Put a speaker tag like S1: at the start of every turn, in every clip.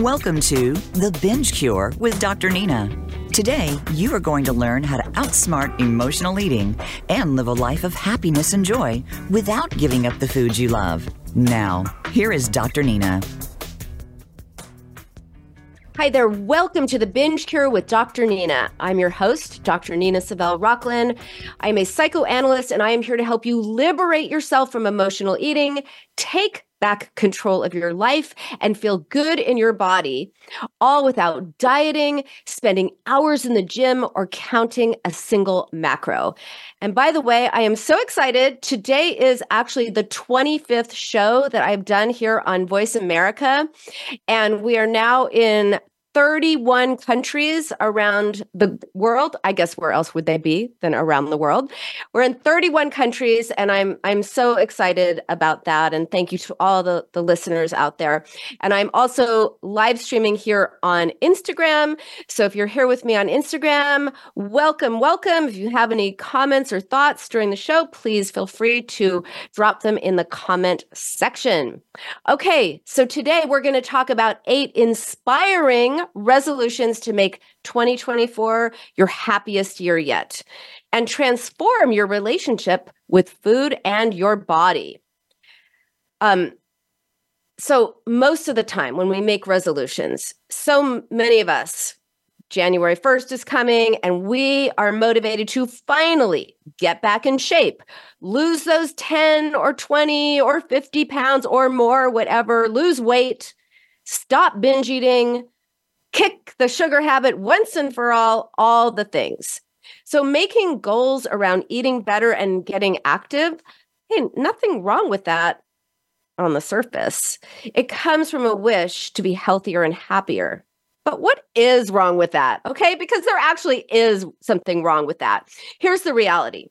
S1: Welcome to The Binge Cure with Dr. Nina. Today, you are going to learn how to outsmart emotional eating and live a life of happiness and joy without giving up the foods you love. Now, here is Dr. Nina.
S2: Hi there. Welcome to the Binge Cure with Dr. Nina. I'm your host, Dr. Nina Savelle Rocklin. I'm a psychoanalyst and I am here to help you liberate yourself from emotional eating, take back control of your life and feel good in your body, all without dieting, spending hours in the gym, or counting a single macro. And by the way, I am so excited. Today is actually the 25th show that I've done here on Voice America. And we are now in 31 countries around the world. I guess where else would they be than around the world? We're in 31 countries and I'm I'm so excited about that and thank you to all the the listeners out there. And I'm also live streaming here on Instagram. So if you're here with me on Instagram, welcome, welcome. If you have any comments or thoughts during the show, please feel free to drop them in the comment section. Okay, so today we're going to talk about eight inspiring resolutions to make 2024 your happiest year yet and transform your relationship with food and your body. Um, so, most of the time when we make resolutions, so many of us, January 1st is coming, and we are motivated to finally get back in shape, lose those 10 or 20 or 50 pounds or more, whatever, lose weight, stop binge eating, kick the sugar habit once and for all, all the things. So, making goals around eating better and getting active, hey, nothing wrong with that on the surface. It comes from a wish to be healthier and happier. But what is wrong with that? Okay, because there actually is something wrong with that. Here's the reality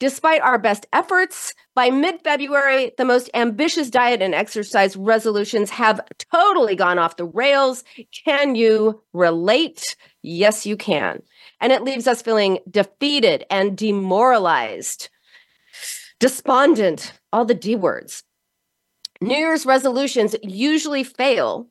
S2: Despite our best efforts, by mid February, the most ambitious diet and exercise resolutions have totally gone off the rails. Can you relate? Yes, you can. And it leaves us feeling defeated and demoralized, despondent, all the D words. New Year's resolutions usually fail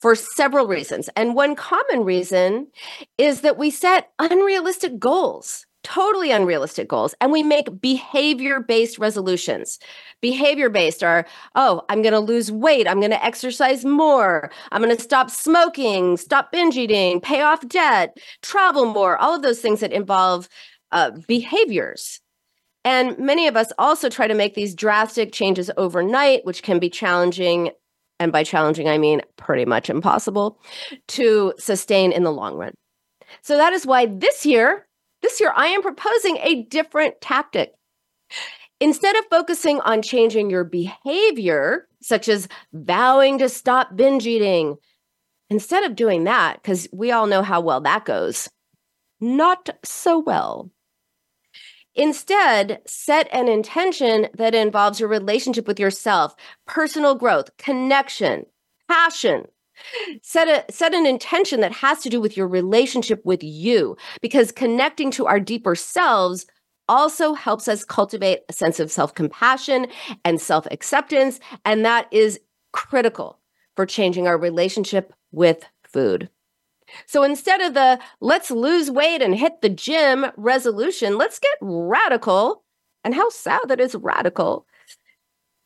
S2: for several reasons. And one common reason is that we set unrealistic goals totally unrealistic goals and we make behavior based resolutions. Behavior based are oh i'm going to lose weight i'm going to exercise more i'm going to stop smoking stop binge eating pay off debt travel more all of those things that involve uh, behaviors. And many of us also try to make these drastic changes overnight which can be challenging and by challenging i mean pretty much impossible to sustain in the long run. So that is why this year this year, I am proposing a different tactic. Instead of focusing on changing your behavior, such as vowing to stop binge eating, instead of doing that, because we all know how well that goes, not so well. Instead, set an intention that involves your relationship with yourself, personal growth, connection, passion, set a set an intention that has to do with your relationship with you because connecting to our deeper selves also helps us cultivate a sense of self-compassion and self-acceptance and that is critical for changing our relationship with food. So instead of the let's lose weight and hit the gym resolution, let's get radical. And how sad that is radical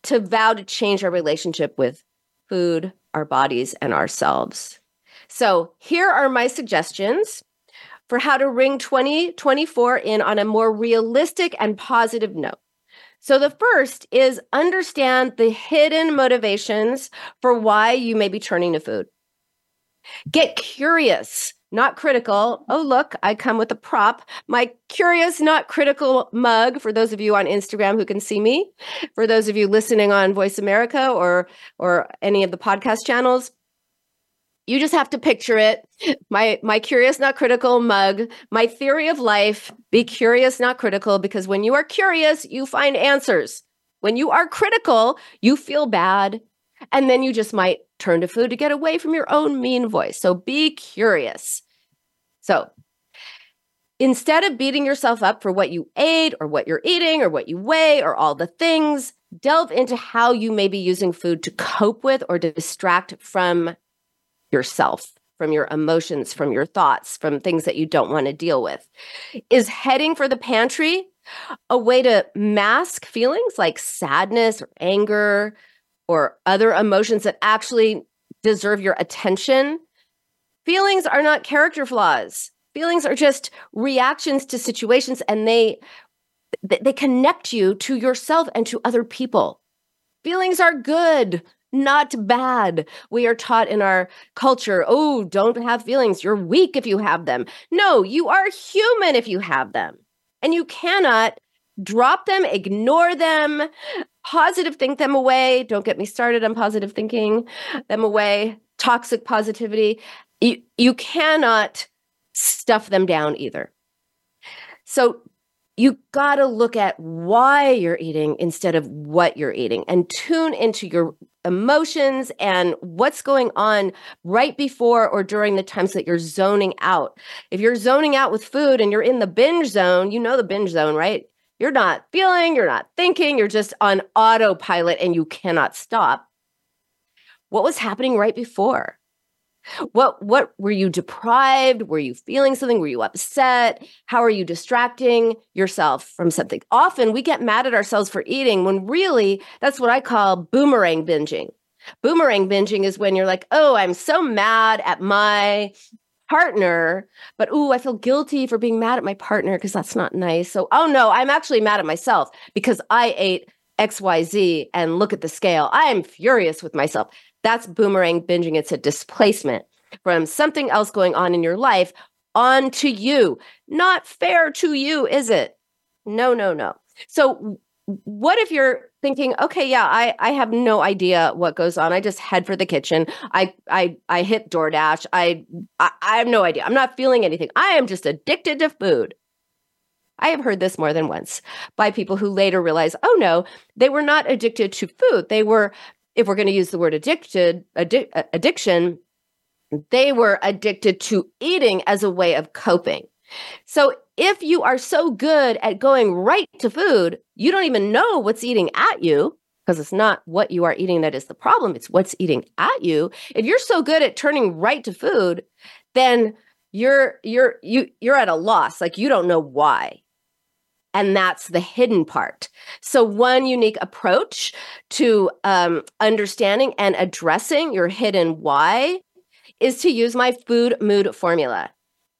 S2: to vow to change our relationship with food, our bodies, and ourselves. So, here are my suggestions for how to ring 2024 in on a more realistic and positive note. So, the first is understand the hidden motivations for why you may be turning to food. Get curious not critical. Oh, look, I come with a prop. My curious, not critical mug for those of you on Instagram who can see me. For those of you listening on Voice America or or any of the podcast channels, you just have to picture it. My my curious, not critical mug, my theory of life, be curious, not critical because when you are curious, you find answers. When you are critical, you feel bad and then you just might turn to food to get away from your own mean voice. So be curious. So instead of beating yourself up for what you ate or what you're eating or what you weigh or all the things, delve into how you may be using food to cope with or to distract from yourself, from your emotions, from your thoughts, from things that you don't want to deal with. Is heading for the pantry a way to mask feelings like sadness or anger or other emotions that actually deserve your attention? Feelings are not character flaws. Feelings are just reactions to situations and they they connect you to yourself and to other people. Feelings are good, not bad. We are taught in our culture, oh, don't have feelings. You're weak if you have them. No, you are human if you have them. And you cannot drop them, ignore them, positive think them away. Don't get me started on positive thinking them away, toxic positivity. You, you cannot stuff them down either. So you got to look at why you're eating instead of what you're eating and tune into your emotions and what's going on right before or during the times that you're zoning out. If you're zoning out with food and you're in the binge zone, you know the binge zone, right? You're not feeling, you're not thinking, you're just on autopilot and you cannot stop. What was happening right before? What what were you deprived? Were you feeling something? Were you upset? How are you distracting yourself from something? Often we get mad at ourselves for eating when really that's what I call boomerang binging. Boomerang binging is when you're like, "Oh, I'm so mad at my partner, but ooh, I feel guilty for being mad at my partner because that's not nice. So, oh no, I'm actually mad at myself because I ate XYZ and look at the scale. I am furious with myself. That's boomerang binging. It's a displacement from something else going on in your life onto you. Not fair to you, is it? No, no, no. So, what if you're thinking, okay, yeah, I, I have no idea what goes on. I just head for the kitchen. I I I hit DoorDash. I, I I have no idea. I'm not feeling anything. I am just addicted to food. I have heard this more than once by people who later realize, oh no, they were not addicted to food. They were if we're going to use the word addicted, addic- uh, addiction, they were addicted to eating as a way of coping. So if you are so good at going right to food, you don't even know what's eating at you because it's not what you are eating that is the problem, it's what's eating at you. If you're so good at turning right to food, then you're you're you you're at a loss like you don't know why and that's the hidden part. So, one unique approach to um, understanding and addressing your hidden why is to use my food mood formula.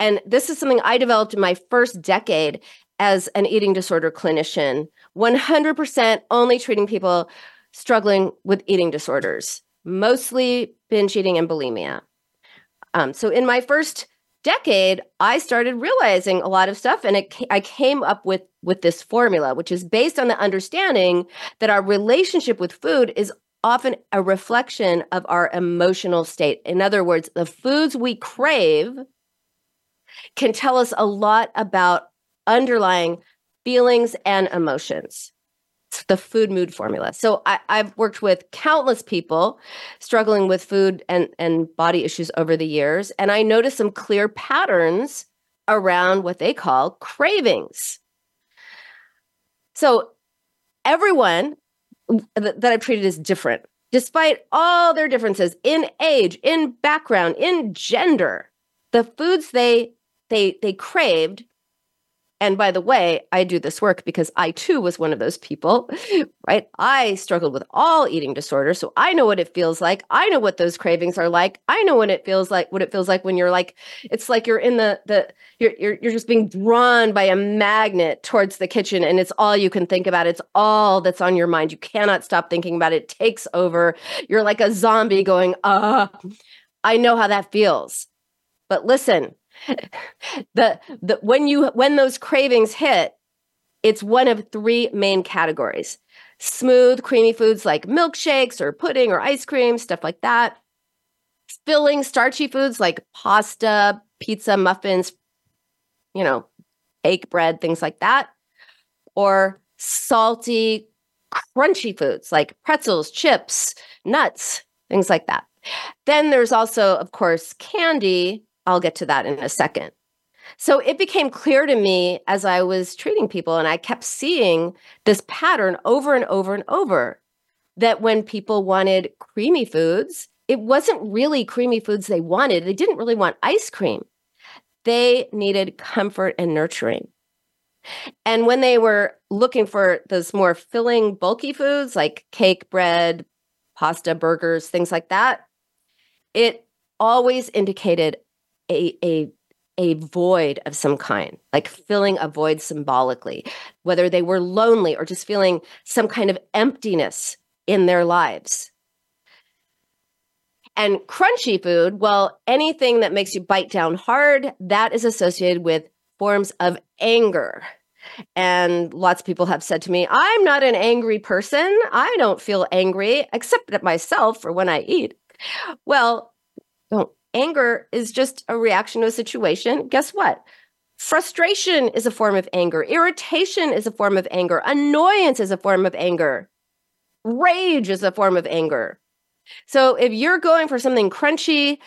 S2: And this is something I developed in my first decade as an eating disorder clinician, 100% only treating people struggling with eating disorders, mostly binge eating and bulimia. Um, so, in my first decade i started realizing a lot of stuff and it, i came up with with this formula which is based on the understanding that our relationship with food is often a reflection of our emotional state in other words the foods we crave can tell us a lot about underlying feelings and emotions It's the food mood formula. So I, have worked with countless people struggling with food and, and body issues over the years, and I noticed some clear patterns around what they call cravings. So everyone that I've treated is different, despite all their differences in age, in background, in gender. The foods they they they craved and by the way, I do this work because I too was one of those people, right? I struggled with all eating disorders. So I know what it feels like. I know what those cravings are like. I know what it feels like, what it feels like when you're like, it's like you're in the, the, you're, you're, you're just being drawn by a magnet towards the kitchen and it's all you can think about. It's all that's on your mind. You cannot stop thinking about it. it takes over. You're like a zombie going, uh, I know how that feels. But listen, the the when you when those cravings hit, it's one of three main categories. Smooth, creamy foods like milkshakes or pudding or ice cream, stuff like that. Filling, starchy foods like pasta, pizza, muffins, you know, cake bread, things like that. Or salty, crunchy foods like pretzels, chips, nuts, things like that. Then there's also, of course, candy I'll get to that in a second. So it became clear to me as I was treating people, and I kept seeing this pattern over and over and over that when people wanted creamy foods, it wasn't really creamy foods they wanted. They didn't really want ice cream. They needed comfort and nurturing. And when they were looking for those more filling, bulky foods like cake, bread, pasta, burgers, things like that, it always indicated a, a, a void of some kind, like filling a void symbolically, whether they were lonely or just feeling some kind of emptiness in their lives. And crunchy food, well, anything that makes you bite down hard, that is associated with forms of anger. And lots of people have said to me, I'm not an angry person. I don't feel angry except at myself or when I eat. Well, don't. Anger is just a reaction to a situation. Guess what? Frustration is a form of anger. Irritation is a form of anger. Annoyance is a form of anger. Rage is a form of anger. So if you're going for something crunchy,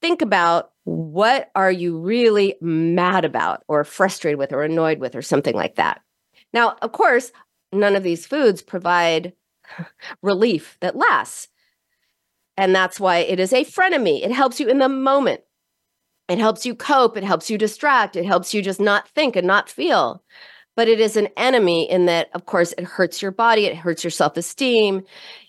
S2: think about what are you really mad about or frustrated with or annoyed with or something like that. Now, of course, none of these foods provide relief that lasts. And that's why it is a frenemy. It helps you in the moment. It helps you cope. It helps you distract. It helps you just not think and not feel. But it is an enemy in that, of course, it hurts your body. It hurts your self esteem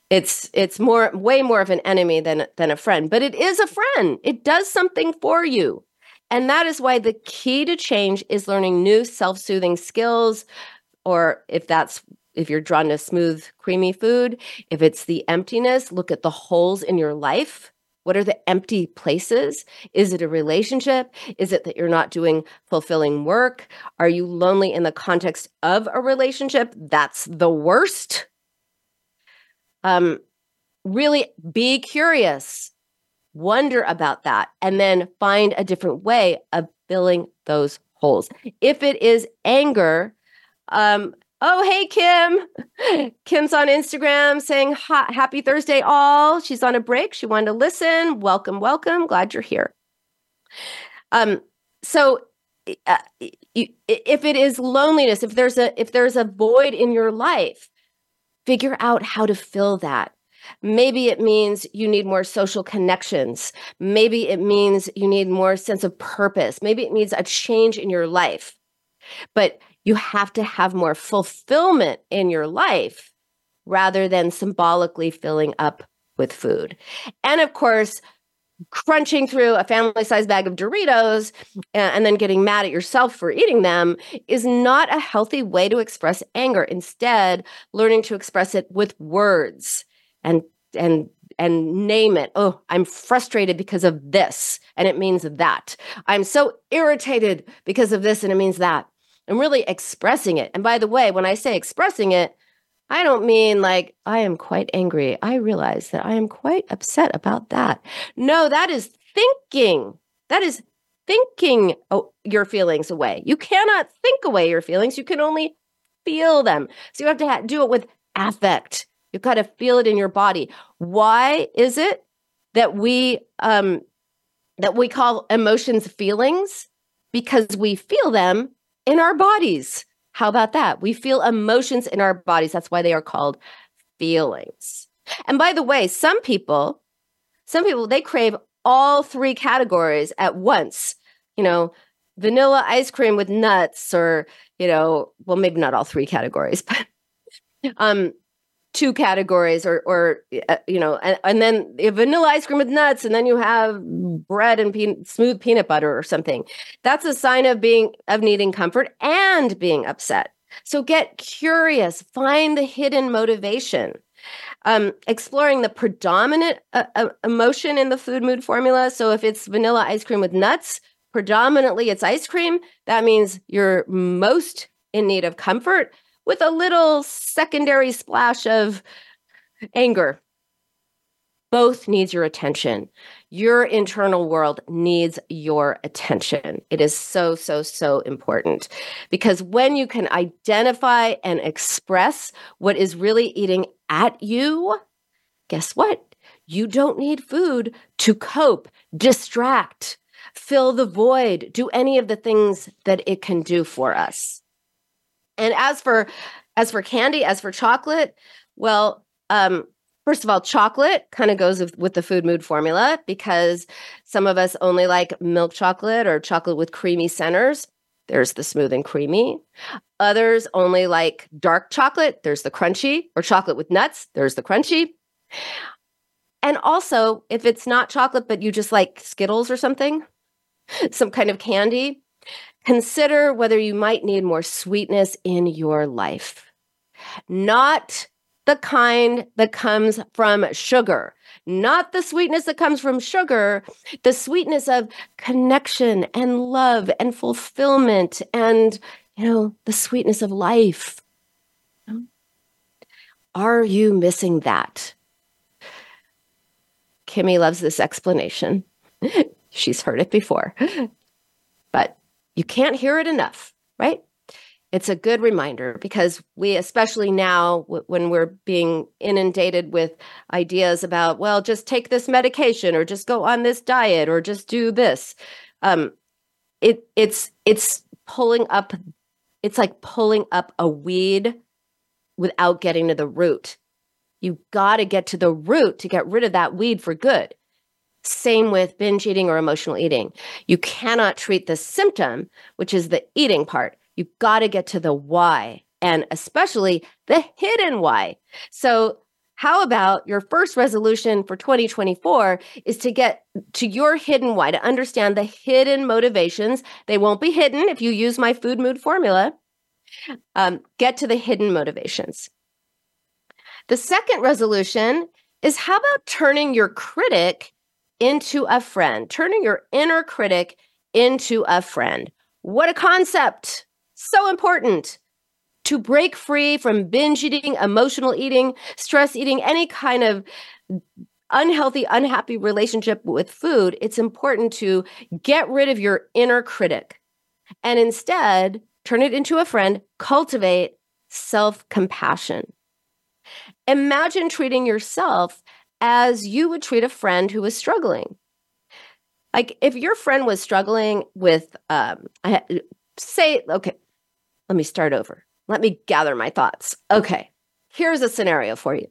S2: it's it's more way more of an enemy than than a friend but it is a friend it does something for you and that is why the key to change is learning new self-soothing skills or if that's if you're drawn to smooth creamy food if it's the emptiness look at the holes in your life what are the empty places? Is it a relationship? Is it that you're not doing fulfilling work? Are you lonely in the context of a relationship? That's the worst um, really be curious, wonder about that, and then find a different way of filling those holes. If it is anger, um, oh, hey, Kim. Kim's on Instagram saying, Happy Thursday, all. She's on a break. She wanted to listen. Welcome, welcome. Glad you're here. Um, so uh, you, if it is loneliness, if there's a if there's a void in your life, figure out how to fill that. Maybe it means you need more social connections. Maybe it means you need more sense of purpose. Maybe it means a change in your life. But you have to have more fulfillment in your life rather than symbolically filling up with food. And of course, crunching through a family sized bag of Doritos uh, and then getting mad at yourself for eating them is not a healthy way to express anger. Instead, learning to express it with words and and and name it. Oh, I'm frustrated because of this and it means that. I'm so irritated because of this and it means that. I'm really expressing it. And by the way, when I say expressing it, I don't mean like I am quite angry. I realize that I am quite upset about that. No, that is thinking. That is thinking your feelings away. You cannot think away your feelings. You can only feel them. So you have to ha- do it with affect. You've got to feel it in your body. Why is it that we um that we call emotions feelings? Because we feel them in our bodies. How about that? We feel emotions in our bodies. That's why they are called feelings. And by the way, some people, some people, they crave all three categories at once. You know, vanilla ice cream with nuts, or, you know, well, maybe not all three categories, but um, two categories or or uh, you know and, and then vanilla ice cream with nuts and then you have bread and pe- smooth peanut butter or something. That's a sign of being of needing comfort and being upset. So get curious find the hidden motivation. Um, exploring the predominant uh, uh, emotion in the food mood formula. So if it's vanilla ice cream with nuts predominantly it's ice cream. That means you're most in need of comfort with a little secondary splash of anger. Both needs your attention. Your internal world needs your attention. It is so, so, so important because when you can identify and express what is really eating at you, guess what? You don't need food to cope, distract, fill the void, do any of the things that it can do for us. And as for as for candy, as for chocolate, well, um, First of all, chocolate kind of goes with, with, the food mood formula because some of us only like milk chocolate or chocolate with creamy centers. There's the smooth and creamy. Others only like dark chocolate. There's the crunchy, or chocolate with nuts. There's the crunchy. And also, if it's not chocolate, but you just like Skittles or something, some kind of candy, consider whether you might need more sweetness in your life. Not the kind that comes from sugar, not the sweetness that comes from sugar, the sweetness of connection and love and fulfillment and, you know, the sweetness of life. Are you missing that? Kimmy loves this explanation. She's heard it before, you can't hear it enough, right? it's a good reminder because we especially now when we're being inundated with ideas about well just take this medication or just go on this diet or just do this. Um it it's it's pulling up it's like pulling up a weed without getting to the root. You got to get to the root to get rid of that weed for good same with binge eating or emotional eating you cannot treat the symptom which is the eating part you got to get to the why and especially the hidden why. So, how about your first resolution for 2024 is to get to your hidden why, to understand the hidden motivations. They won't be hidden if you use my food mood formula. Um, get to the hidden motivations. The second resolution is how about turning your critic into a friend, turning your inner critic into a friend? What a concept! So important to break free from binge eating, emotional eating, stress eating, any kind of unhealthy, unhappy relationship with food. It's important to get rid of your inner critic and instead turn it into a friend, cultivate self compassion. Imagine treating yourself as you would treat a friend who was struggling. Like if your friend was struggling with, um, say, okay, let me start over. Let me gather my thoughts. Okay, here's a scenario for you.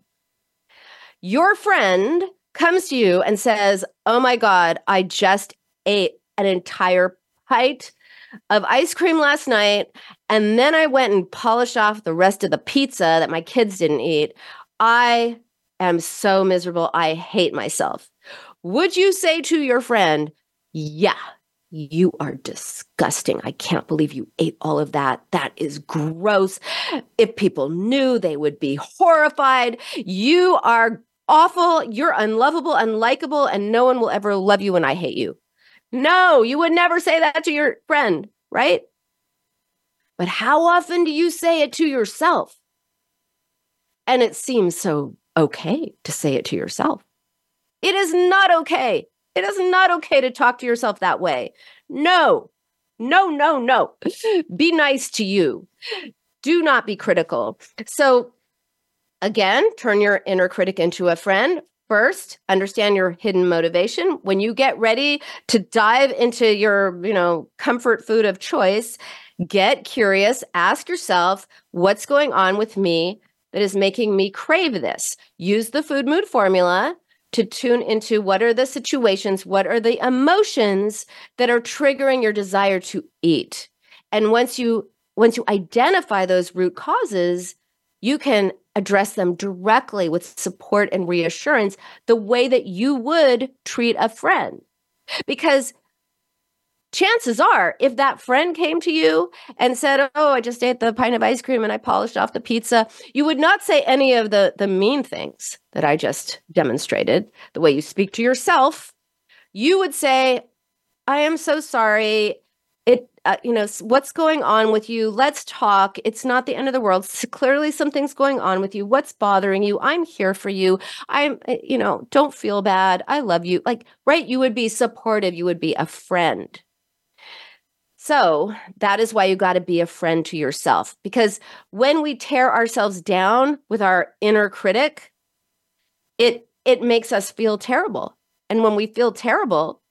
S2: Your friend comes to you and says, Oh my God, I just ate an entire pint of ice cream last night. And then I went and polished off the rest of the pizza that my kids didn't eat. I am so miserable. I hate myself. Would you say to your friend, Yeah, you are disgusting. I can't believe you ate all of that. That is gross. If people knew, they would be horrified. You are awful. You're unlovable, unlikable, and no one will ever love you and I hate you. No, you would never say that to your friend, right? But how often do you say it to yourself? And it seems so okay to say it to yourself. It is not okay it is not okay to talk to yourself that way. No, no, no, no. be nice to you. Do not be critical. So, again, turn your inner critic into a friend. First, understand your hidden motivation. When you get ready to dive into your, you know, comfort food of choice, get curious, ask yourself, what's going on with me that is making me crave this? Use the food mood formula to tune into what are the situations, what are the emotions that are triggering your desire to eat. And once you once you identify those root causes, you can address them directly with support and reassurance the way that you would treat a friend. Because chances are, if that friend came to you and said, Oh, I just ate the pint of ice cream and I polished off the pizza, you would not say any of the, the mean things that I just demonstrated, the way you speak to yourself. You would say, I am so sorry. It, uh, you know, what's going on with you? Let's talk. It's not the end of the world. Clearly, something's going on with you. What's bothering you? I'm here for you. I'm, eh, you know, don't feel bad. I love you. Like, right? You would be supportive. You would be a friend. So that is why you got to be a friend to yourself. Because when we tear ourselves down with our inner critic, it it makes us feel terrible. And when we feel terrible,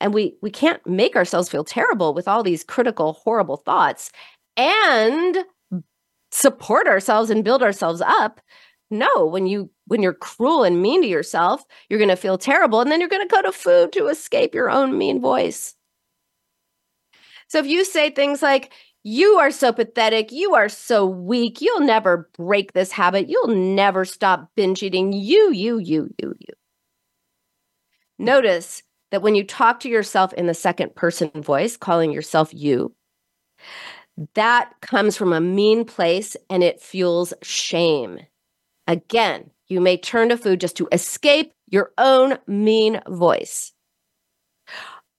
S2: and we we can't make ourselves feel terrible with all these critical, horrible thoughts and support ourselves and build ourselves up. No, when you when you're cruel and mean to yourself, you're going to feel terrible. And then you're going to go to food to escape your own mean voice. So if you say things like, you are so pathetic. You are so weak. You'll never break this habit. You'll never stop binge eating. You, you, you, you, you. Notice that when you talk to yourself in the second person voice, calling yourself you, that comes from a mean place and it fuels shame. Again, you may turn to food just to escape your own mean voice.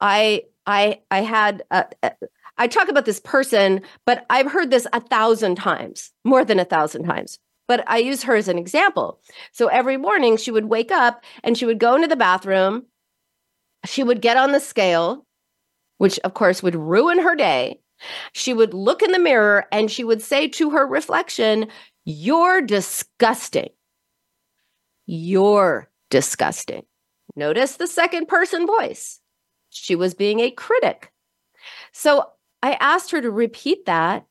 S2: I I I had a, a, I talk about this person, but I've heard this a thousand times, more than a thousand times. But I use her as an example. So every morning she would wake up and she would go into the bathroom. She would get on the scale, which of course would ruin her day. She would look in the mirror and she would say to her reflection, You're disgusting. You're disgusting. Notice the second person voice. She was being a critic. So I asked her to repeat that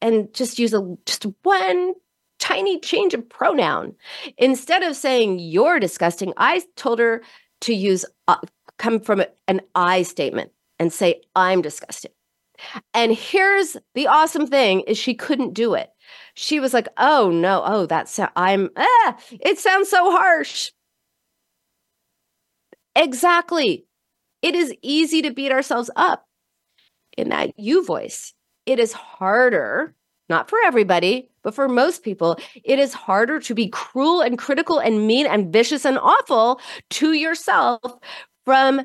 S2: and just use a just one tiny change of pronoun. Instead of saying you're disgusting, I told her to use uh, come from an I statement and say I'm disgusting. And here's the awesome thing is she couldn't do it. She was like, "Oh no, oh that's I'm ah, it sounds so harsh." Exactly. It is easy to beat ourselves up in that you voice. It is harder, not for everybody, but for most people, it is harder to be cruel and critical and mean and vicious and awful to yourself from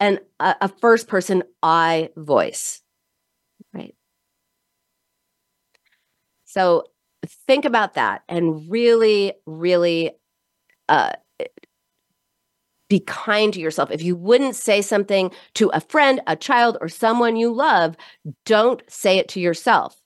S2: an a, a first person I voice. Right. So think about that and really, really uh, be kind to yourself. If you wouldn't say something to a friend, a child, or someone you love, don't say it to yourself.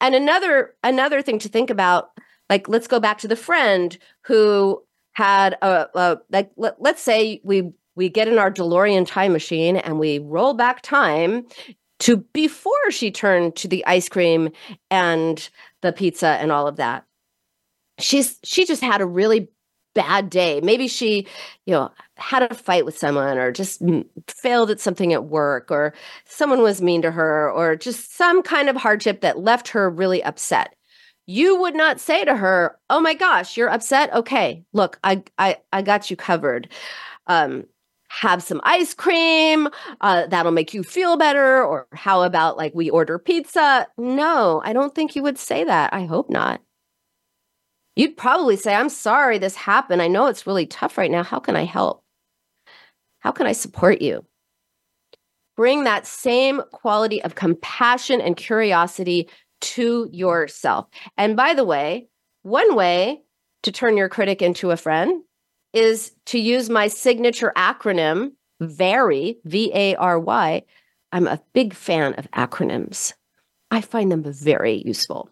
S2: And another another thing to think about, like let's go back to the friend who had a, a like let, let's say we we get in our DeLorean time machine and we roll back time to before she turned to the ice cream and the pizza and all of that. She's she just had a really bad day. Maybe she, you know, had a fight with someone or just failed at something at work or someone was mean to her or just some kind of hardship that left her really upset. You would not say to her, "Oh my gosh, you're upset? Okay, look, I I I got you covered." Um have some ice cream uh, that'll make you feel better or how about like we order pizza no i don't think you would say that i hope not you'd probably say, I'm sorry this happened. I know it's really tough right now. How can I help? How can I support you? Bring that same quality of compassion and curiosity to yourself. And by the way, one way to turn your critic into a friend is to use my signature acronym, VARY, V A R Y. I'm a big fan of acronyms. I find them very useful.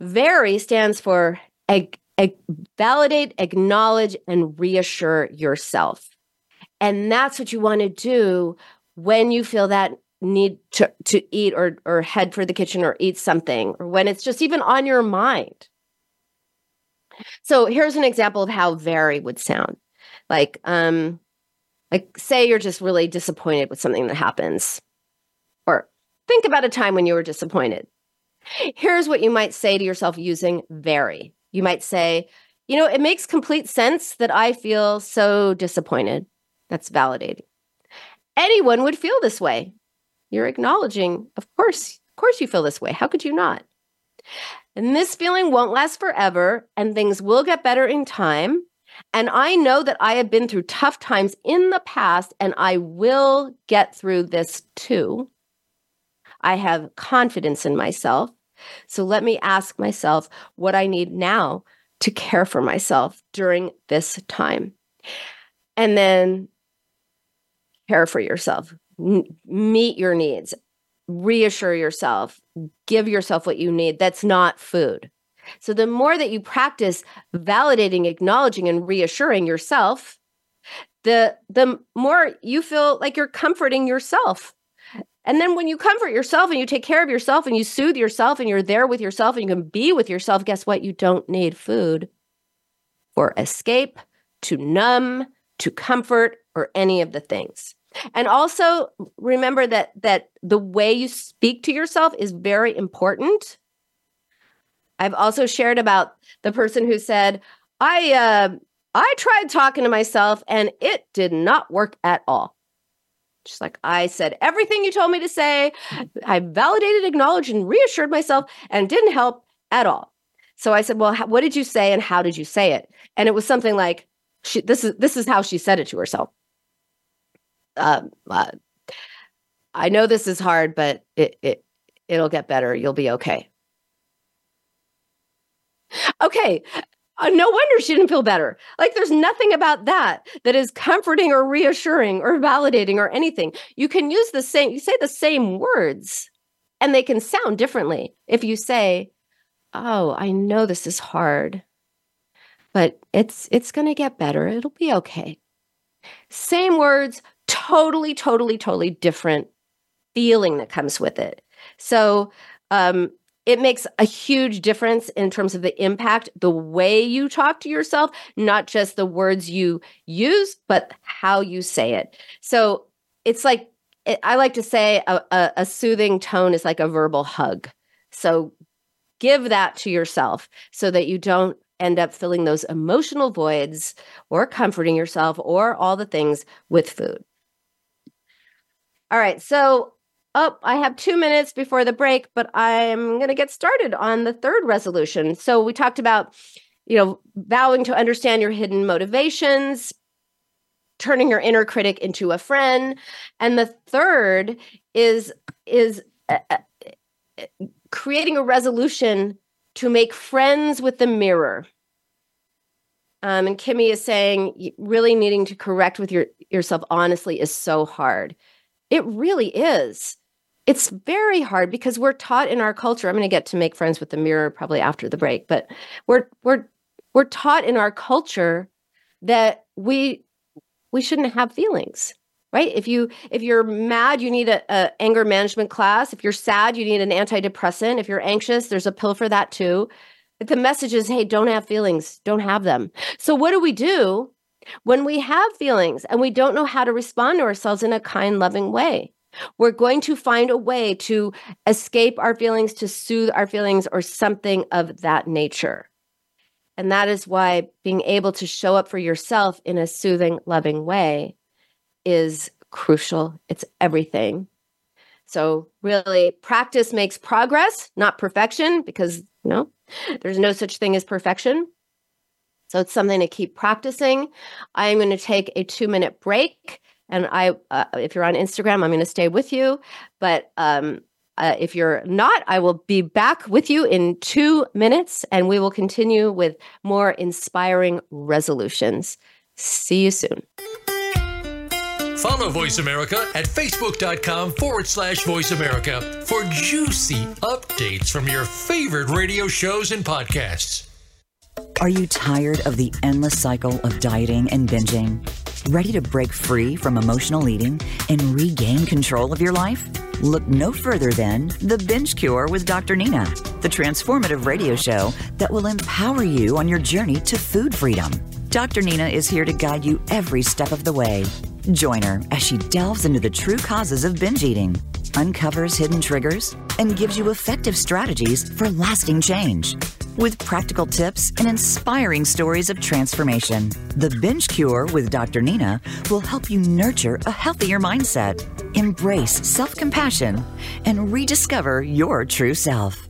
S2: VARY stands for ag- ag- validate, acknowledge, and reassure yourself. And that's what you want to do when you feel that need to, to eat or, or head for the kitchen or eat something, or when it's just even on your mind. So here's an example of how vary would sound. Like, um, like say you're just really disappointed with something that happens. Or think about a time when you were disappointed. Here's what you might say to yourself using VARY. You might say, you know, it makes complete sense that I feel so disappointed. That's validating. Anyone would feel this way. You're acknowledging, of course, of course you feel this way. How could you not? And this feeling won't last forever, and things will get better in time. And I know that I have been through tough times in the past, and I will get through this too. I have confidence in myself. So let me ask myself what I need now to care for myself during this time. And then care for yourself, N- meet your needs, reassure yourself, give yourself what you need. That's not food. So the more that you practice validating, acknowledging, and reassuring yourself, the the more you feel like you're comforting yourself and then when you comfort yourself and you take care of yourself and you soothe yourself and you're there with yourself and you can be with yourself, guess what? You don't need food. for escape, to numb, to comfort, or any of the things. And also remember that that the way you speak to yourself is very important. I've also shared about the person who said, "I uh I tried talking to myself and it did not work at all." Just like I said everything you told me to say, I validated, acknowledged and reassured myself and didn't help at all. So I said, "Well, what did you say and how did you say it?" And it was something like she, this is this is how she said it to herself um, uh, I know this is hard, but it it it'll get better. You'll be okay. Okay. Uh, no wonder she didn't feel better. Like there's nothing about that that is comforting or reassuring or validating or anything. You can use the same, you say the same words and they can sound differently. If you say, "Oh, I know this is hard, but it's it's going to get better. It'll be okay." Same words, totally, totally, totally different feeling that comes with it. So um, it makes a huge difference in terms of the impact, the way you talk to yourself, not just the words you use, but how you say it. So it's like, eh, I like to say a, a, a soothing tone is like a verbal hug. So give that to yourself so that you don't end up filling those emotional voids or comforting yourself or all the things with food. All right. So, oh, I have two minutes before the break, but I'm going to get started on the third resolution. So, we talked about, you know, vowing to understand your hidden motivations, turning your inner critic into a friend, and the third is is uh, uh creating a resolution to make friends with the mirror. Um, and Kimmy is saying, really needing to correct with your yourself honestly is so hard. It really is. It's very hard because we're taught in our culture. I'm going to get to make friends with the mirror probably after the break, but we're we're we're taught in our culture that we we shouldn't have feelings right? If you if you're mad you need a, a, anger management class. If you're sad you need an antidepressant. If you're anxious there's a pill for that too. The message is hey don't have feelings. Don't have them. So what do we do when we have feelings and we don't know how to respond to ourselves in a kind, loving way, we're going to find a way to escape our feelings, to soothe our feelings, or something of that nature. And that is why being able to show up for yourself in a soothing, loving way is crucial. It's everything. So, really, practice makes progress, not perfection, because you know, there's no such thing as perfection. So it's something to keep practicing. I'm going to take a two minute break. And I, uh, if you're on Instagram, I'm going to stay with you. But um, uh, if you're not, I will be back with you in two minutes and we will continue with more inspiring resolutions. See you soon.
S3: Follow Voice America at facebook.com forward slash voice America for juicy updates from your favorite radio shows and podcasts.
S1: Are you tired of the endless cycle of dieting and binging? Ready to break free from emotional eating and regain control of your life? Look no further than The Binge Cure with Dr. Nina, the transformative radio show that will empower you on your journey to food freedom. Dr. Nina is here to guide you every step of the way. Join her as she delves into the true causes of binge eating, uncovers hidden triggers, and gives you effective strategies for lasting change with practical tips and inspiring stories of transformation. The Binge Cure with Dr. Nina will help you nurture a healthier mindset, embrace self compassion, and rediscover your true self.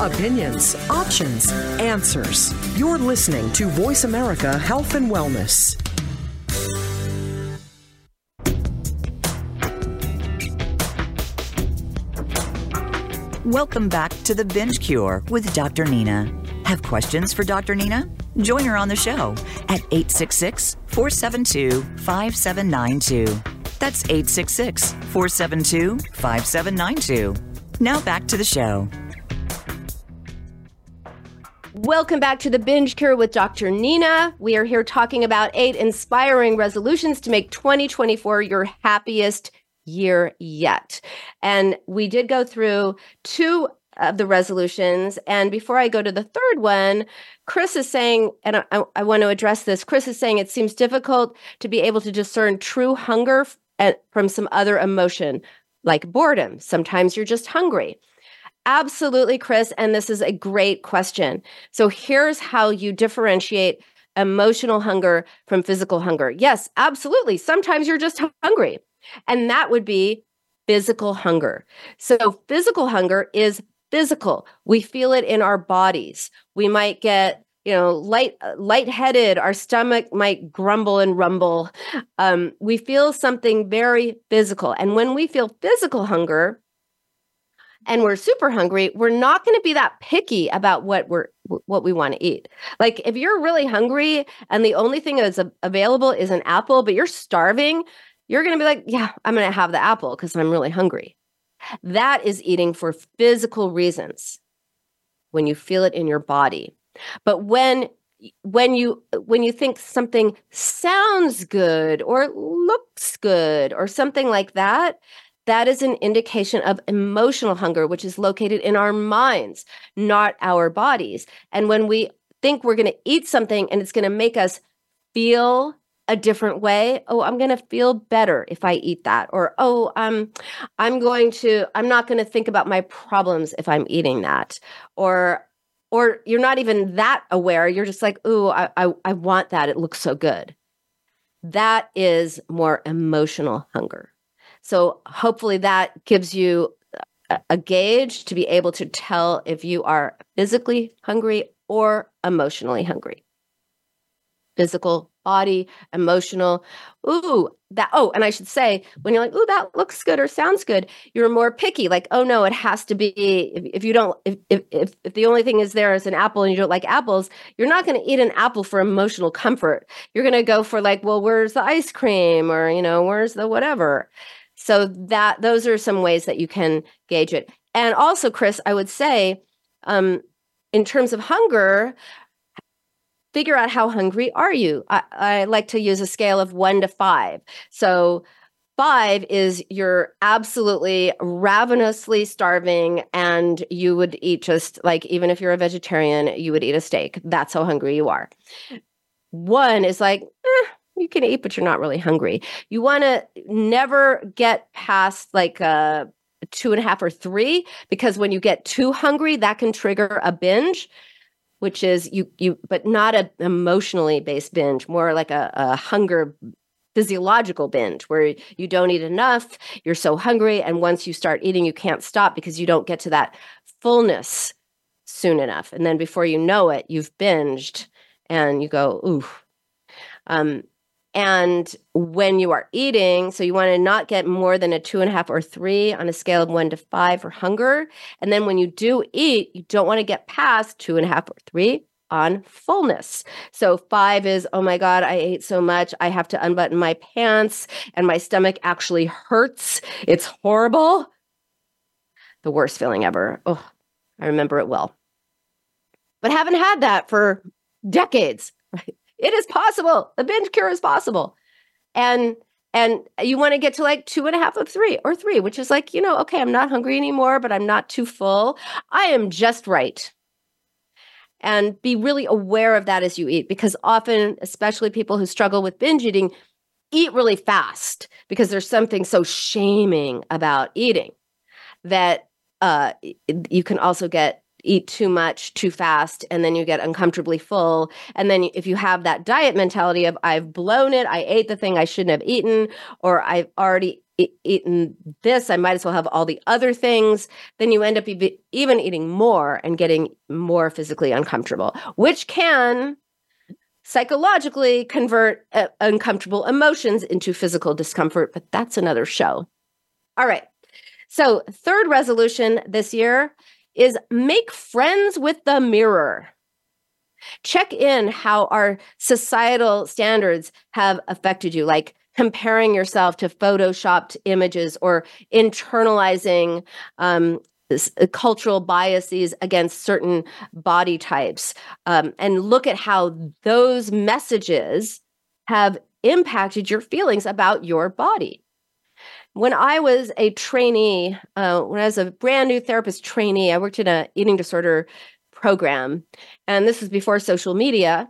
S4: Opinions, options, answers. You're listening to Voice America Health and Wellness.
S1: Welcome back to The Binge Cure with Dr. Nina. Have questions for Dr. Nina? Join her on the show at 866 472 5792. That's 866 472 5792. Now back to the show.
S2: Welcome back to the Binge Cure with Dr. Nina. We are here talking about eight inspiring resolutions to make 2024 your happiest year yet. And we did go through two of the resolutions. And before I go to the third one, Chris is saying, and I, I want to address this Chris is saying it seems difficult to be able to discern true hunger f- from some other emotion, like boredom. Sometimes you're just hungry. Absolutely, Chris. And this is a great question. So here's how you differentiate emotional hunger from physical hunger. Yes, absolutely. Sometimes you're just hungry, and that would be physical hunger. So physical hunger is physical. We feel it in our bodies. We might get you know light lightheaded our stomach might grumble and rumble um, we feel something very physical and when we feel physical hunger and we're super hungry, we're not going to be that picky about what we're what we want to eat. Like if you're really hungry and the only thing that's available is an apple, but you're starving, you're going to be like, yeah, I'm going to have the apple because I'm really hungry. That is eating for physical reasons. When you feel it in your body. But when when you when you think something sounds good or looks good or something like that that is an indication of emotional hunger, which is located in our minds, not our bodies. And when we think we're going to eat something and it's going to make us feel a different way oh i'm going to feel better if i eat that or oh um i'm going to i'm not going to think about my problems if i'm eating that or or you're not even that aware. You're just like oh I, I i want that. It looks so good. That is more emotional hunger so hopefully that gives you a, gauge to be able to tell if you are physically hungry or emotionally hungry. Physical, body, emotional. Ooh, that. Oh, and I should say, when you're like, ooh, that looks good or sounds good, you're more picky. Like, oh no, it has to be. If, if you don't, if, if if the only thing is there is an apple and you don't like apples, you're not going to eat an apple for emotional comfort. You're going to go for like, well, where's the ice cream, or you know, where's the whatever. So that those are some ways that you can gauge it. And also, Chris, I would say, um, in terms of hunger, figure out how hungry are you. I, I like to use a scale of one to five. So five is you're absolutely ravenously starving and you would eat just like even if you're a vegetarian you would eat a steak that's how hungry you are one is like eh, you can eat, but you're not really hungry. You want to never get past like a two and a half or three, because when you get too hungry, that can trigger a binge, which is you you, but not a emotionally based binge, more like a, a hunger physiological binge where you don't eat enough, you're so hungry, and once you start eating, you can't stop because you don't get to that fullness soon enough. And then before you know it, you've binged and you go, ooh. Um, and when you are eating, so you want to not get more than a two and a half or three on a scale of one to five for hunger. And then when you do eat, you don't want to get past two and a half or three on fullness. So five is, oh my God, I ate so much. I have to unbutton my pants and my stomach actually hurts. It's horrible. The worst feeling ever. Oh, I remember it well. But haven't had that for decades, right? It is possible. The binge cure is possible. And and you want to get to like two and a half of three or three, which is like, you know, okay, I'm not hungry anymore, but I'm not too full. I am just right. and be really aware of that as you eat because often especially people who struggle with binge eating eat really fast because there's something so shaming about eating that uh, you can also get eat too much too fast and then you get uncomfortably full. And then if you have that diet mentality of i've blown it i ate the thing i shouldn't have eaten or i've already eaten this i might as well have all the other things then you end up even eating more and getting more physically uncomfortable which can psychologically convert uh, uncomfortable emotions into physical discomfort but that's another show. All right. So, third resolution this year is make friends with the mirror. Check in how our societal standards have affected you, like comparing yourself to photoshopped images or internalizing um, uh, cultural biases against certain body types, um, and look at how those messages have impacted your feelings about your body when I was a trainee, uh, when I was a brand new therapist trainee, I worked in a eating disorder program, and this was before social media.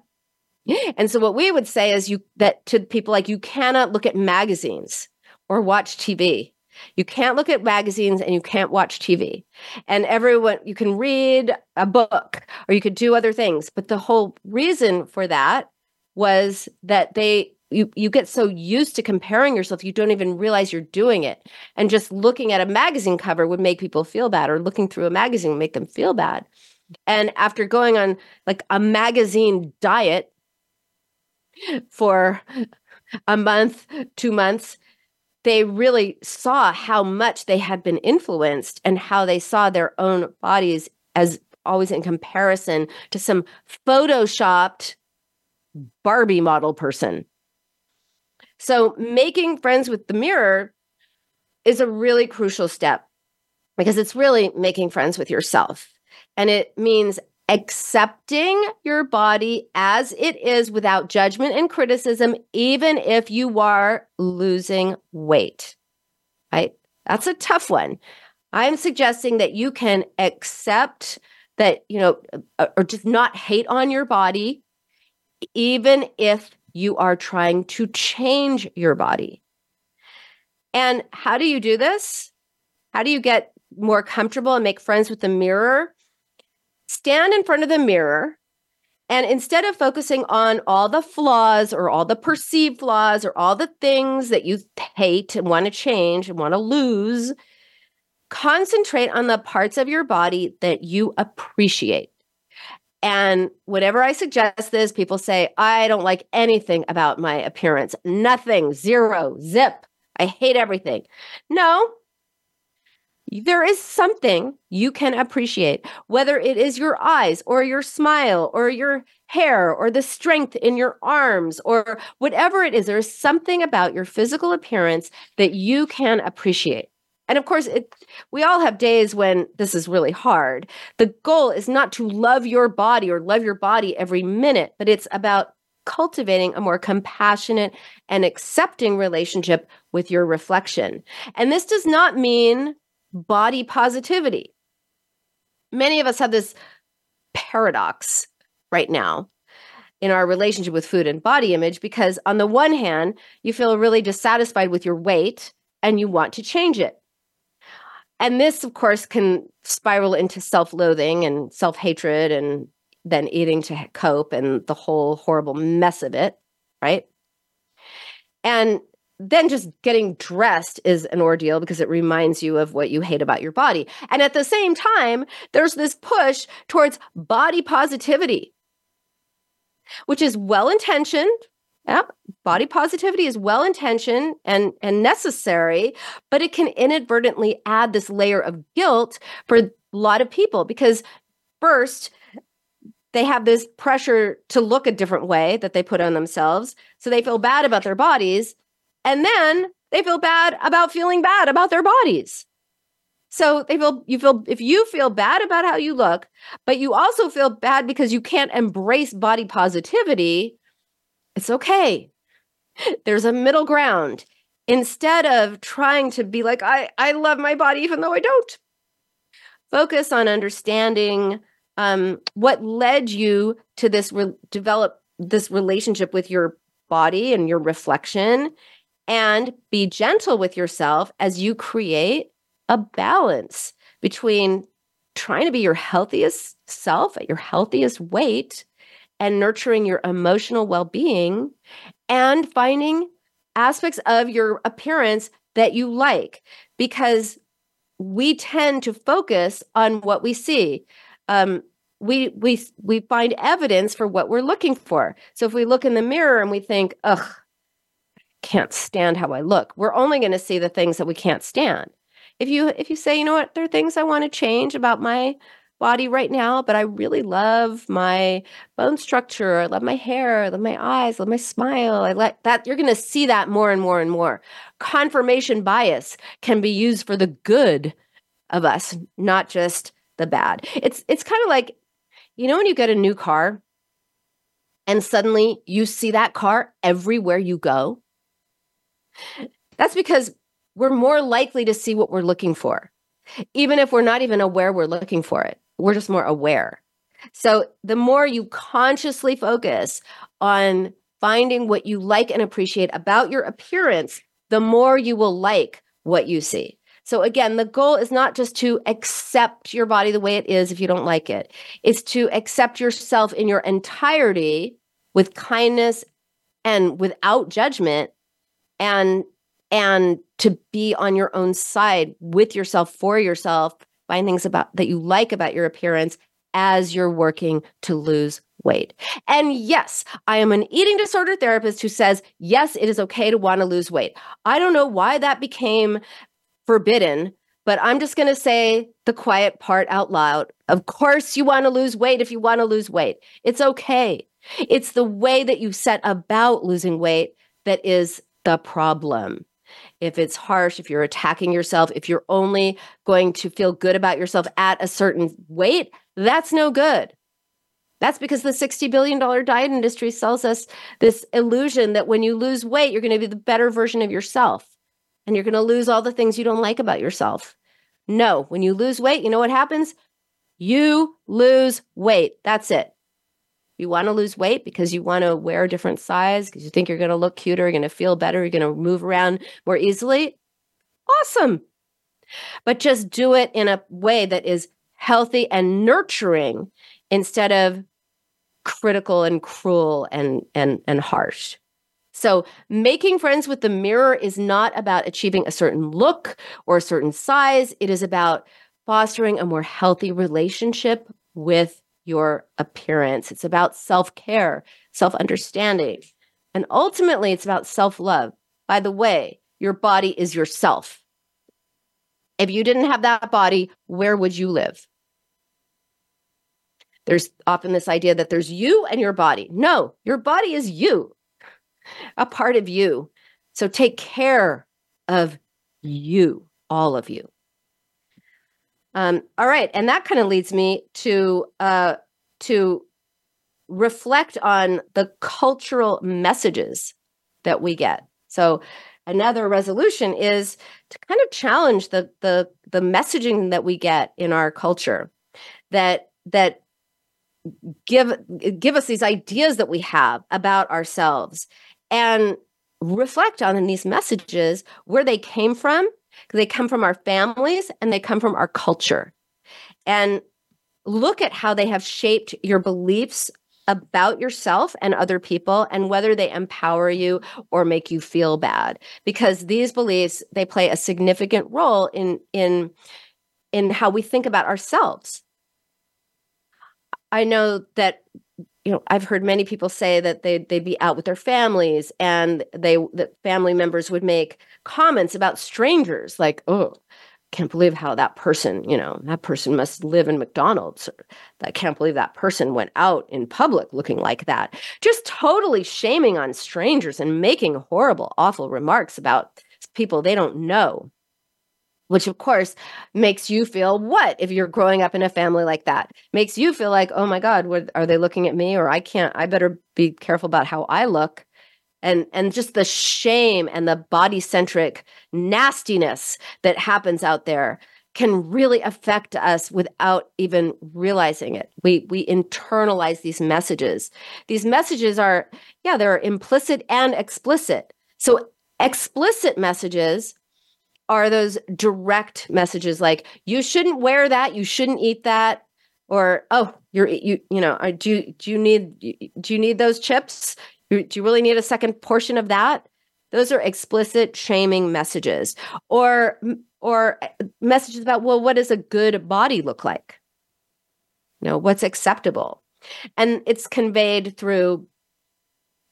S2: And so what we would say is you that to people like you cannot look at magazines or watch TV. You can't look at magazines and you can't watch TV. And everyone you can read a book or you could do other things, but the whole reason for that was that they you you get so used to comparing yourself you don't even realize you're doing it. And just looking at a magazine cover would make people feel bad or looking through a magazine would make them feel bad. And after going on like a magazine diet for a month two months they really saw how much they had been influenced and how they saw their own bodies as always in comparison to some photoshopped Barbie model person so, making friends with the mirror is a really crucial step because it's really making friends with yourself. And it means accepting your body as it is without judgment and criticism, even if you are losing weight. Right? That's a tough one. I'm suggesting that you can accept that, you know, uh, or just not hate on your body, even if you are trying to change your body. And how do you do this? How do you get more comfortable and make friends with the mirror? Stand in front of the mirror and instead of focusing on all the flaws or all the perceived flaws or all the things that you hate and want to change and want to lose, concentrate on the parts of your body that you appreciate. And whenever I suggest this, people say, I don't like anything about my appearance. Nothing, zero, zip. I hate everything. No, there is something you can appreciate, whether it is your eyes or your smile or your hair or the strength in your arms or whatever it is. There is something about your physical appearance that you can appreciate. And of course, it, we all have days when this is really hard. The goal is not to love your body or love your body every minute, but it's about cultivating a more compassionate and accepting relationship with your reflection. And this does not mean body positivity. Many of us have this paradox right now in our relationship with food and body image because, on the one hand, you feel really dissatisfied with your weight and you want to change it. And this, of course, can spiral into self loathing and self hatred and then eating to cope and the whole horrible mess of it. Right. And then just getting dressed is an ordeal because it reminds you of what you hate about your body. And at the same time, there's this push towards body positivity, which is well intentioned, yeah, body positivity is well intentioned and, and necessary, but it can inadvertently add this layer of guilt for a lot of people because, first, they have this pressure to look a different way that they put on themselves. So they feel bad about their bodies. And then they feel bad about feeling bad about their bodies. So they feel you feel if you feel bad about how you look, but you also feel bad because you can't embrace body positivity, it's okay. There's a middle ground. Instead of trying to be like, I, I love my body even though I don't, focus on understanding um, what led you to this re- develop this relationship with your body and your reflection and be gentle with yourself as you create a balance between trying to be your healthiest self at your healthiest weight and nurturing your emotional well-being and finding aspects of your appearance that you like because we tend to focus on what we see. Um, we we we find evidence for what we're looking for. So if we look in the mirror and we think ugh I can't stand how i look we're only going to see the things that we can't stand. If you if you say you know what? There are things i want to change about my body right now, but I really love my bone structure. I love my hair. I love my eyes. I love my smile. I like that. You're going to see that more and more and more. Confirmation bias can be used for the good of us, not just the bad. It's it's kind of like, you know, when you get a new car and suddenly you see that car everywhere you go. That's because we're more likely to see what we're looking for, even if we're not even aware we're looking for it we're just more aware. So the more you consciously focus on finding what you like and appreciate about your appearance, the more you will like what you see. So again, the goal is not just to accept your body the way it is if you don't like it. It's to accept yourself in your entirety with kindness and without judgment and and to be on your own side with yourself for yourself find things about that you like about your appearance as you're working to lose weight. And yes, I am an eating disorder therapist who says, yes, it is okay to want to lose weight. I don't know why that became forbidden, but I'm just going to say the quiet part out loud. Of course, you want to lose weight if you want to lose weight. It's okay. It's the way that you set about losing weight that is the problem if it's harsh, if you're attacking yourself, if you're only going to feel good about yourself at a certain weight, that's no good. That's because the $60 billion diet industry sells us this illusion that when you lose weight, you're going to be the better version of yourself and you're going to lose all the things you don't like about yourself. No, when you lose weight, you know what happens? You lose weight. That's it. You want to lose weight because you want to wear a different size, because you think you're going to look cuter, you're going to feel better, you're going to move around more easily. Awesome. But just do it in a way that is healthy and nurturing instead of critical and cruel and and and harsh. So, making friends with the mirror is not about achieving a certain look or a certain size. It is about fostering a more healthy relationship with your appearance. It's about self care, self understanding. And ultimately, it's about self love. By the way, your body is yourself. If you didn't have that body, where would you live? There's often this idea that there's you and your body. No, your body is you, a part of you. So take care of you, all of you. Um, all right, and that kind of leads me to uh, to reflect on the cultural messages that we get. So another resolution is to kind of challenge the the the messaging that we get in our culture that that give give us these ideas that we have about ourselves and reflect on these messages where they came from they come from our families and they come from our culture. And look at how they have shaped your beliefs about yourself and other people and whether they empower you or make you feel bad because these beliefs they play a significant role in in in how we think about ourselves i know that you know i've heard many people say that they they'd be out with their families and they that family members would make comments about strangers like oh can't believe how that person you know that person must live in mcdonald's i can't believe that person went out in public looking like that. Just totally shaming on strangers and making horrible awful remarks about people they don't know which of course makes you feel what if you're growing up in a family like that makes you feel like oh my god what, are they looking at me or i can't i better be careful about how i look and and just the shame and the body centric nastiness that happens out there can really affect us without even realizing it. We we internalize these messages. These messages are yeah, they're implicit and explicit. So explicit messages are those direct messages like you shouldn't wear that, you shouldn't eat that or oh, you're you you know, do you do you need do you need those chips? Do you really need a second portion of that? Those are explicit shaming messages. Or or uh, messages about well what does a good body look like you know what's acceptable and it's conveyed through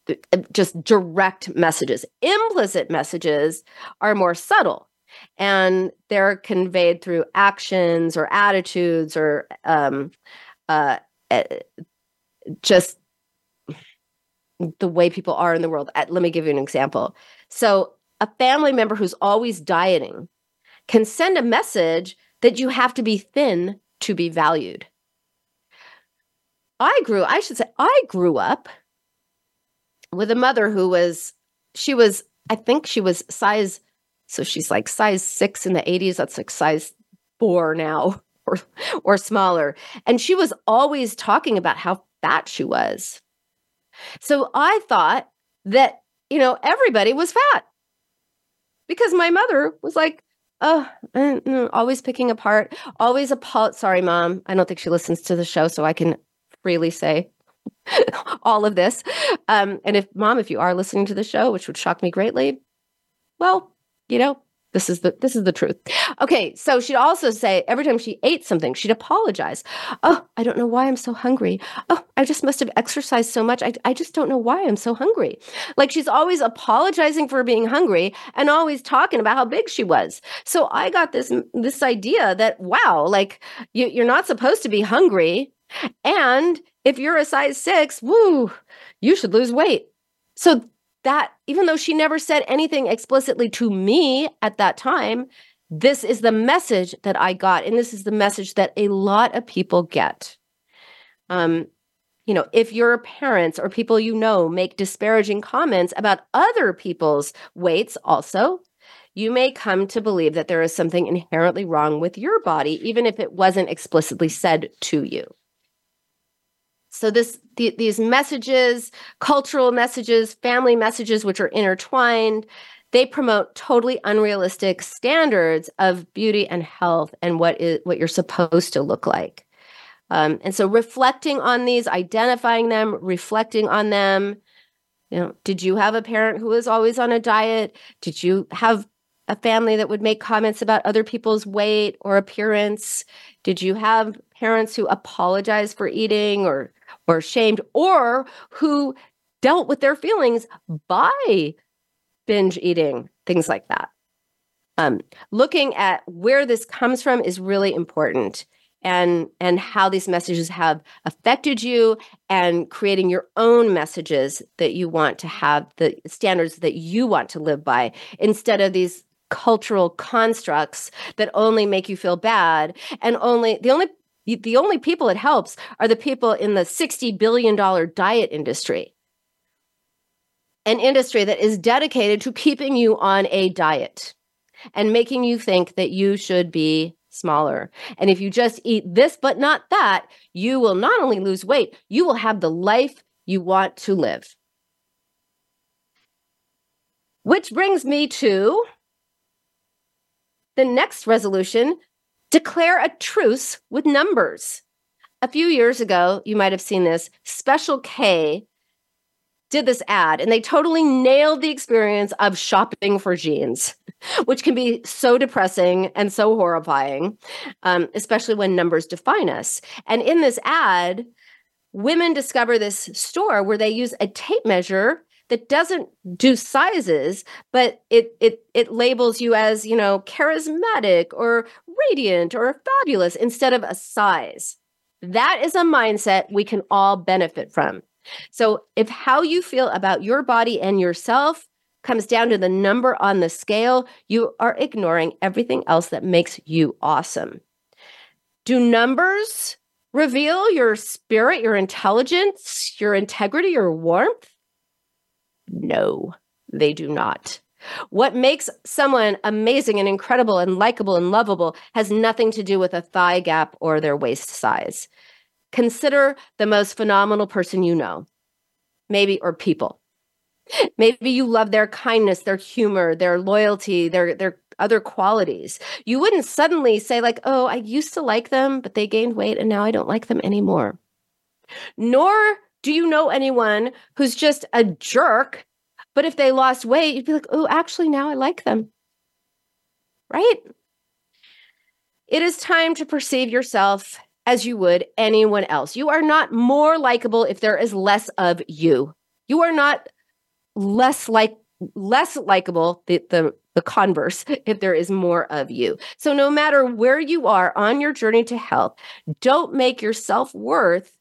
S2: uh, just direct messages implicit messages are more subtle and they're conveyed through actions or attitudes or um, uh, uh just the way people are in the world. Let me give you an example. So, a family member who's always dieting can send a message that you have to be thin to be valued. I grew, I should say, I grew up with a mother who was, she was, I think she was size, so she's like size six in the 80s. That's like size four now or, or smaller. And she was always talking about how fat she was. So I thought that, you know, everybody was fat because my mother was like, oh, always picking apart, always a Sorry, mom. I don't think she listens to the show, so I can freely say all of this. Um, and if, mom, if you are listening to the show, which would shock me greatly, well, you know, this is the this is the truth. Okay, so she'd also say every time she ate something, she'd apologize. Oh, I don't know why I'm so hungry. Oh, I just must have exercised so much. I, I just don't know why I'm so hungry. Like she's always apologizing for being hungry and always talking about how big she was. So I got this this idea that wow, like you, you're not supposed to be hungry, and if you're a size six, woo, you should lose weight. So that even though she never said anything explicitly to me at that time, this is the message that I got. And this is the message that a lot of people get. Um, you know, if your parents or people you know make disparaging comments about other people's weights, also, you may come to believe that there is something inherently wrong with your body, even if it wasn't explicitly said to you. So this the, these messages, cultural messages, family messages which are intertwined, they promote totally unrealistic standards of beauty and health and what is what you're supposed to look like. Um, and so reflecting on these, identifying them, reflecting on them. You know, did you have a parent who was always on a diet? Did you have a family that would make comments about other people's weight or appearance? Did you have parents who apologize for eating or or shamed or who dealt with their feelings by binge eating, things like that. Um, looking at where this comes from is really important and and how these messages have affected you and creating your own messages that you want to have the standards that you want to live by instead of these cultural constructs that only make you feel bad and only the only the only people it helps are the people in the $60 billion diet industry, an industry that is dedicated to keeping you on a diet and making you think that you should be smaller. And if you just eat this but not that, you will not only lose weight, you will have the life you want to live. Which brings me to the next resolution Declare a truce with numbers. A few years ago, you might have seen this, Special K did this ad and they totally nailed the experience of shopping for jeans, which can be so depressing and so horrifying, um, especially when numbers define us. And in this ad, women discover this store where they use a tape measure that doesn't do sizes, but it it it labels you as, you know, charismatic or radiant or fabulous instead of a size. That is a mindset we can all benefit from. So, if how you feel about your body and yourself comes down to the number on the scale, you are ignoring everything else that makes you awesome. Do numbers reveal your spirit, your intelligence, your integrity, your warmth? No, they do not. What makes someone amazing and incredible and likable and lovable has nothing to do with a thigh gap or their waist size. Consider the most phenomenal person you know, maybe, or people. Maybe you love their kindness, their humor, their loyalty, their their other qualities. You wouldn't suddenly say like, "Oh, I used to like them, but they gained weight and now I don't like them anymore." Nor do you know anyone who's just a jerk, but if they lost weight, you'd be like, "Oh, actually now I like them." Right? It is time to perceive yourself as you would anyone else. You are not more likable if there is less of you. You are not less like less likable the, the the converse if there is more of you. So no matter where you are on your journey to health, don't make your self-worth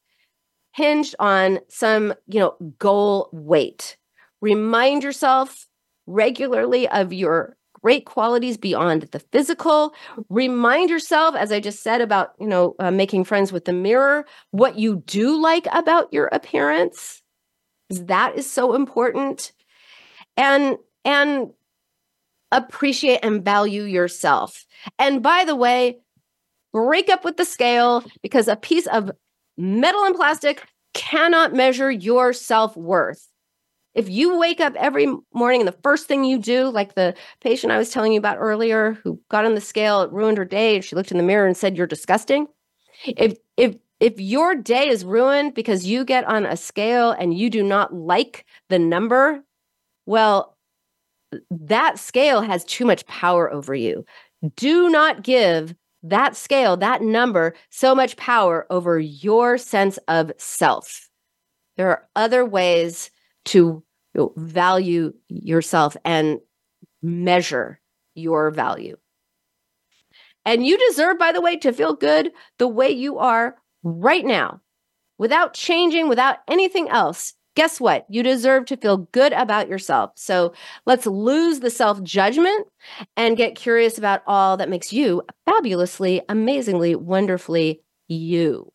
S2: hinged on some, you know, goal weight. Remind yourself regularly of your great qualities beyond the physical. Remind yourself, as I just said about, you know, uh, making friends with the mirror, what you do like about your appearance. That is so important. And, and, appreciate and value yourself. And by the way, break up with the scale because a piece of metal and plastic cannot measure your self worth. If you wake up every morning and the first thing you do, like the patient I was telling you about earlier who got on the scale, it ruined her day, and she looked in the mirror and said, You're disgusting. If if if your day is ruined because you get on a scale and you do not like the number, well, that scale has too much power over you. Do not give that scale, that number, so much power over your sense of self. There are other ways to value yourself and measure your value. And you deserve, by the way, to feel good the way you are right now without changing, without anything else. Guess what? You deserve to feel good about yourself. So let's lose the self judgment and get curious about all that makes you fabulously, amazingly, wonderfully you.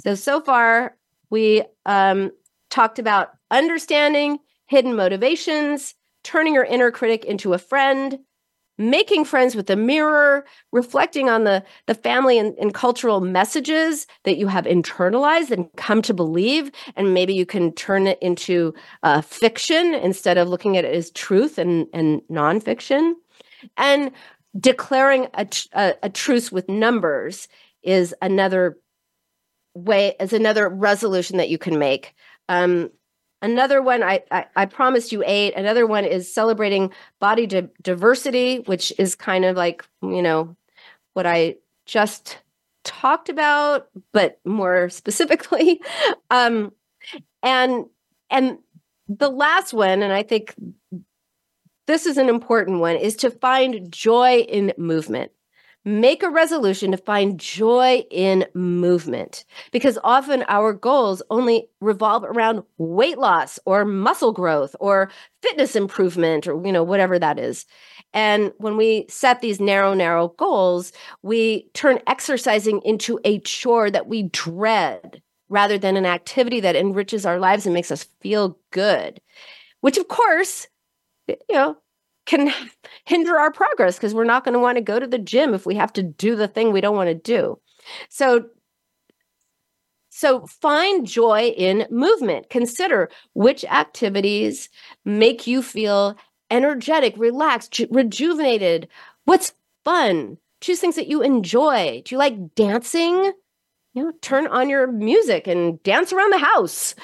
S2: So, so far, we um, talked about understanding hidden motivations, turning your inner critic into a friend, making friends with the mirror, reflecting on the, the family and, and, cultural messages that you have internalized and come to believe. And maybe you can turn it into uh, fiction instead of looking at it as truth and, and nonfiction. And declaring a, a, a truce with numbers is another way, is another resolution that you can make. Um, Another one, I, I, I promised you eight. Another one is celebrating body di- diversity, which is kind of like, you know, what I just talked about, but more specifically. Um, and and the last one, and I think this is an important one, is to find joy in movement. Make a resolution to find joy in movement because often our goals only revolve around weight loss or muscle growth or fitness improvement or you know whatever that is. And when we set these narrow narrow goals, we turn exercising into a chore that we dread rather than an activity that enriches our lives and makes us feel good. Which of course, you know, can hinder our progress because we're not going to want to go to the gym if we have to do the thing we don't want to do. So so find joy in movement. Consider which activities make you feel energetic, relaxed, ju- rejuvenated. What's fun? Choose things that you enjoy. Do you like dancing? You know, turn on your music and dance around the house.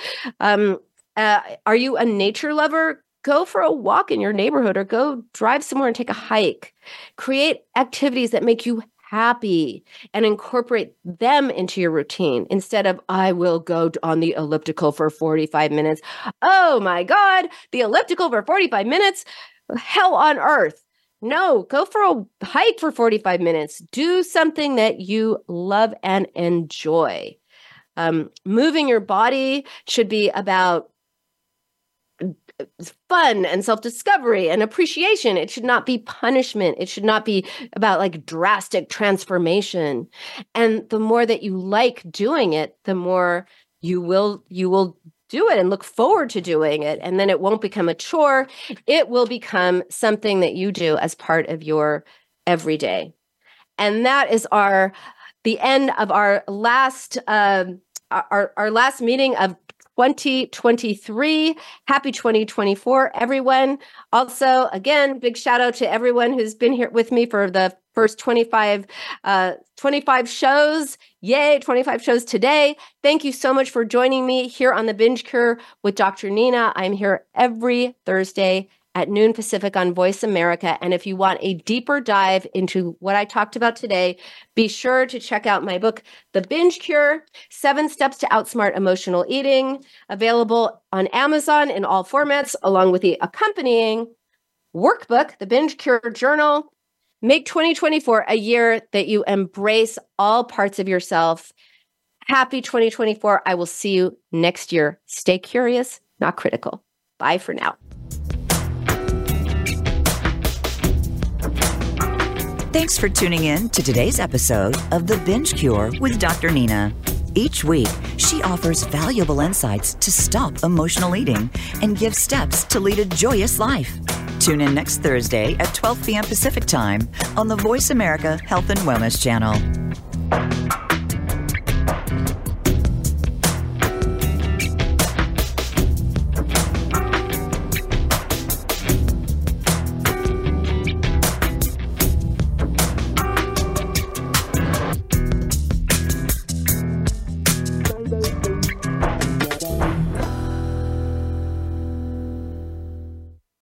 S2: Um, uh, are you a nature lover? Go for a walk in your neighborhood or go drive somewhere and take a hike. Create activities that make you happy and incorporate them into your routine instead of I will go on the elliptical for 45 minutes. Oh my God, the elliptical for 45 minutes? Hell on earth. No, go for a hike for 45 minutes. Do something that you love and enjoy. Um, moving your body should be about fun and self discovery and appreciation. It should not be punishment. It should not be about like drastic transformation. And the more that you like doing it, the more you will you will do it and look forward to doing it. And then it won't become a chore. It will become something that you do as part of your everyday. And that is our the end of our last um, our, our last meeting of 2023. Happy 2024, everyone. Also, again, big shout out to everyone who's been here with me for the first 25 uh 25 shows yay 25 shows today thank you so much for joining me here on the binge cure with dr nina i'm here every thursday at noon Pacific on Voice America. And if you want a deeper dive into what I talked about today, be sure to check out my book, The Binge Cure Seven Steps to Outsmart Emotional Eating, available on Amazon in all formats, along with the accompanying workbook, The Binge Cure Journal. Make 2024 a year that you embrace all parts of yourself. Happy 2024. I will see you next year. Stay curious, not critical. Bye for now.
S1: Thanks for tuning in to today's episode of The Binge Cure with Dr. Nina. Each week, she offers valuable insights to stop emotional eating and give steps to lead a joyous life. Tune in next Thursday at 12 p.m. Pacific Time on the Voice America Health and Wellness Channel.